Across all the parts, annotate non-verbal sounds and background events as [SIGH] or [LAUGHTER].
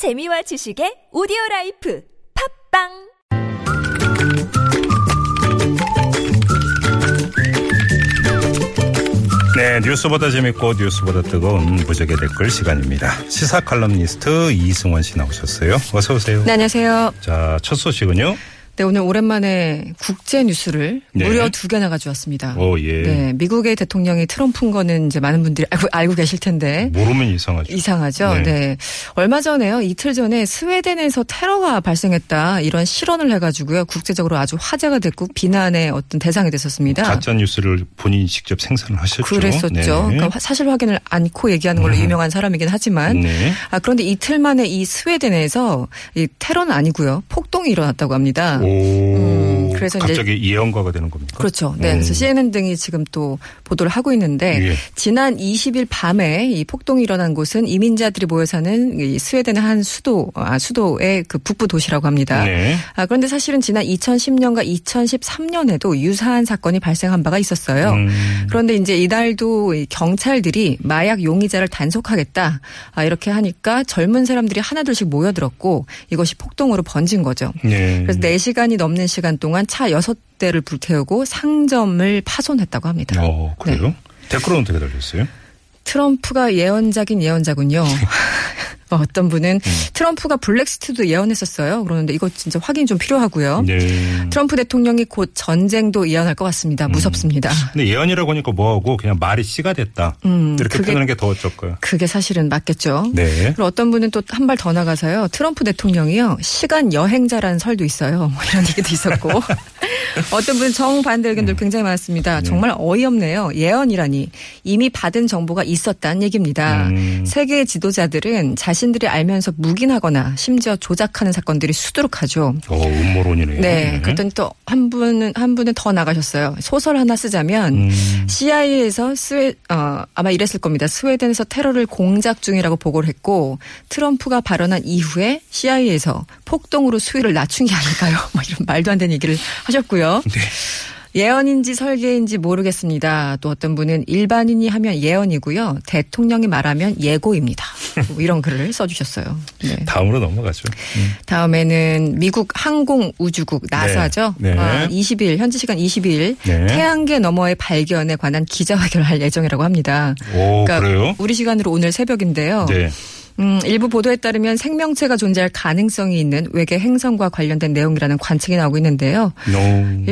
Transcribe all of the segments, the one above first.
재미와 지식의 오디오 라이프 팟빵 네, 뉴스보다 재밌고 뉴스보다 뜨거운 무적의 댓글 시간입니다. 시사 칼럼니스트 이승원 씨 나오셨어요. 어서 오세요. 네, 안녕하세요. 자, 첫 소식은요. 네, 오늘 오랜만에 국제 뉴스를 네. 무려 두 개나 가져왔습니다. 오, 예. 네, 미국의 대통령이 트럼프인 거는 이제 많은 분들이 알고, 알고 계실 텐데. 모르면 이상하죠. 이상하죠. 네. 네. 얼마 전에요. 이틀 전에 스웨덴에서 테러가 발생했다. 이런 실언을 해가지고요. 국제적으로 아주 화제가 됐고 비난의 어떤 대상이 됐었습니다. 가짜 뉴스를 본인이 직접 생산을 하셨죠. 그랬었죠. 네. 그러니까 화- 사실 확인을 않고 얘기하는 걸로 음. 유명한 사람이긴 하지만. 네. 아, 그런데 이틀 만에 이 스웨덴에서 이 테러는 아니고요. 폭동이 일어났다고 합니다. 오. 음, 그래서 이제- 갑자기 예언가가 되는 겁니까? 그렇죠. 네. 그래서 음. CNN 등이 지금 또 보도를 하고 있는데 예. 지난 20일 밤에 이 폭동이 일어난 곳은 이민자들이 모여 사는 이 스웨덴의 한 수도 아 수도의 그 북부 도시라고 합니다. 네. 아 그런데 사실은 지난 2010년과 2013년에도 유사한 사건이 발생한 바가 있었어요. 음. 그런데 이제 이날도 이 경찰들이 마약 용의자를 단속하겠다 아, 이렇게 하니까 젊은 사람들이 하나둘씩 모여들었고 이것이 폭동으로 번진 거죠. 네. 그래서 4시간이 넘는 시간 동안 차 6대를 불태우고 상점을 파손했다고 합니다. 어, 그래요? 네. 댓글은 어떻게 달렸어요? 트럼프가 예언자긴 예언자군요. [LAUGHS] 어떤 분은 음. 트럼프가 블랙스트도 예언했었어요. 그러는데 이거 진짜 확인이 좀 필요하고요. 네. 트럼프 대통령이 곧 전쟁도 예언할 것 같습니다. 음. 무섭습니다. 근데 예언이라고 하니까 뭐하고 그냥 말이 씨가 됐다. 음, 이렇게 그게- 표현하는 게 더 어쩔 거야. 그게 사실은 맞겠죠. 네. 그리고 어떤 분은 또 한 발 더 나가서요. 트럼프 대통령이요. 시간 여행자라는 설도 있어요. [LAUGHS] 뭐 이런 얘기도 있었고. [LAUGHS] 어떤 분은 정반대 음. 의견들 굉장히 많았습니다. 정말 어이없네요. 예언이라니. 이미 받은 정보가 있었다는 얘기입니다. 음. 세계 지도자들은 자신 들이 알면서 묵인하거나 심지어 조작하는 사건들이 수두룩하죠. 어, 음모론이네요. 네. 그랬더니 또 한 분은, 한 분은 더 나가셨어요. 소설 하나 쓰자면 음. CIA에서 스웨, 어, 아마 이랬을 겁니다. 스웨덴에서 테러를 공작 중이라고 보고를 했고 트럼프가 발언한 이후에 CIA에서 폭동으로 수위를 낮춘 게 아닐까요? [LAUGHS] 뭐 이런 말도 안 되는 얘기를 하셨고요. 네. 예언인지 설계인지 모르겠습니다. 또 어떤 분은 일반인이 하면 예언이고요. 대통령이 말하면 예고입니다. 뭐 이런 글을 써주셨어요. 네. 다음으로 넘어가죠. 음. 다음에는 미국 항공우주국 나사죠. 네. 네. 아, 20일 현지 시간 20일 네. 태양계 너머의 발견에 관한 기자회견을 할 예정이라고 합니다. 오, 그러니까 그래요? 우리 시간으로 오늘 새벽인데요. 네. 음, 일부 보도에 따르면 생명체가 존재할 가능성이 있는 외계 행성과 관련된 내용이라는 관측이 나오고 있는데요. 노.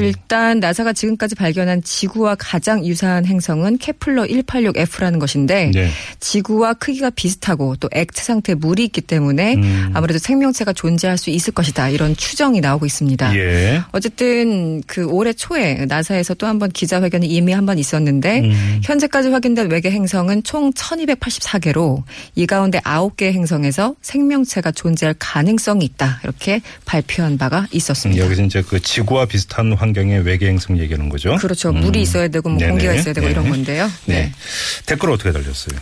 일단 나사가 지금까지 발견한 지구와 가장 유사한 행성은 케플러 186F라는 것인데 네. 지구와 크기가 비슷하고 또 액체 상태에 물이 있기 때문에 음. 아무래도 생명체가 존재할 수 있을 것이다 이런 추정이 나오고 있습니다. 예. 어쨌든 그 올해 초에 나사에서 또 한 번 기자회견이 이미 한 번 있었는데 음. 현재까지 확인된 외계 행성은 총 1284개로 이 가운데 9개 행성에서 생명체가 존재할 가능성이 있다 이렇게 발표한 바가 있었습니다. 여기서 이제 그 지구와 비슷한 환경의 외계 행성 얘기하는 거죠. 그렇죠. 음. 물이 있어야 되고 뭐 네네. 공기가 있어야 되고 네. 이런 건데요. 네. 댓글 어떻게 달렸어요?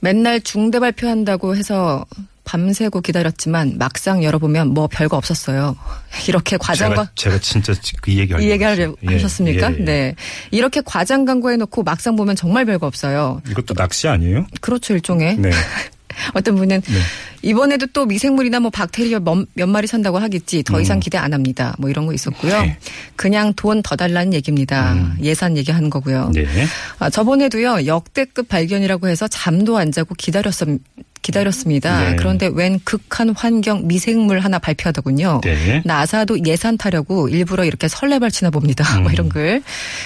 맨날 중대 발표한다고 해서 밤새고 기다렸지만 막상 열어보면 뭐 별거 없었어요. [LAUGHS] 이렇게 과장 과 제가, 제가 진짜 그 얘기 이 얘기 하려 예, 하셨습니까? 예, 예. 네. 이렇게 과장 광고해 놓고 막상 보면 정말 별거 없어요. 이것도 낚시 아니에요? 그렇죠, 일종의. 네. [LAUGHS] 어떤 분은 이번에도 또 미생물이나 뭐 박테리아 몇, 몇 마리 산다고 하겠지 더 이상 기대 안 합니다. 뭐 이런 거 있었고요. 음. 네. 그냥 돈 더 달라는 얘기입니다. 예산 얘기하는 거고요. 네. 아, 저번에도요 역대급 발견이라고 해서 잠도 안 자고 기다렸었. 기다렸습니다. 네. 그런데 웬 극한 환경 미생물 하나 발표하더군요. 네. 나사도 예산 타려고 일부러 이렇게 설레발치나 봅니다. [LAUGHS] 뭐 이런 글.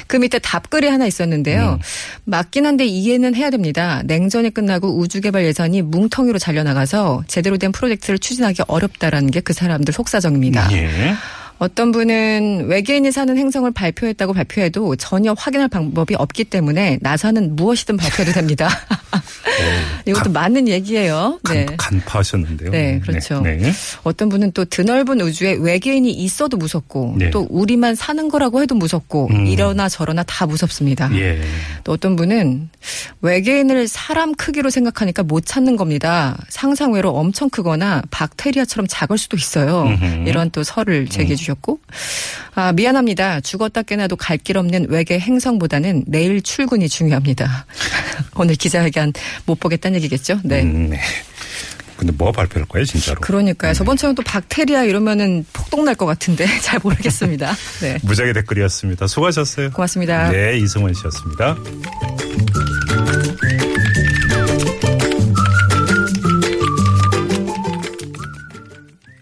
그 밑에 답글이 하나 있었는데요. 음. 맞긴 한데 이해는 해야 됩니다. 냉전이 끝나고 우주개발 예산이 뭉텅이로 잘려나가서 제대로 된 프로젝트를 추진하기 어렵다라는 게 그 사람들 속사정입니다. 예. 어떤 분은 외계인이 사는 행성을 발표했다고 발표해도 전혀 확인할 방법이 없기 때문에 나사는 무엇이든 발표해도 됩니다. [LAUGHS] 이것도 맞는 얘기예요. 간, 네. 간파하셨는데요. 네, 그렇죠. 네. 네. 어떤 분은 또 드넓은 우주에 외계인이 있어도 무섭고 네. 또 우리만 사는 거라고 해도 무섭고 음. 이러나 저러나 다 무섭습니다. 예. 또 어떤 분은 외계인을 사람 크기로 생각하니까 못 찾는 겁니다. 상상외로 엄청 크거나 박테리아처럼 작을 수도 있어요. 음흠. 이런 또 설을 제기해 주셨고 아, 미안합니다. 죽었다 깨나도 갈 길 없는 외계 행성보다는 내일 출근이 중요합니다. [LAUGHS] 오늘 기자회견 못 보겠다는 얘기겠죠? 네. 음, 네. 근데 뭐 발표할 거예요, 진짜로? 그러니까요. 저번처럼 또 박테리아 이러면은 폭동 날 것 같은데 [LAUGHS] 잘 모르겠습니다. 네. 무작위 댓글이었습니다. 수고하셨어요. 고맙습니다. 네, 이승원 씨였습니다.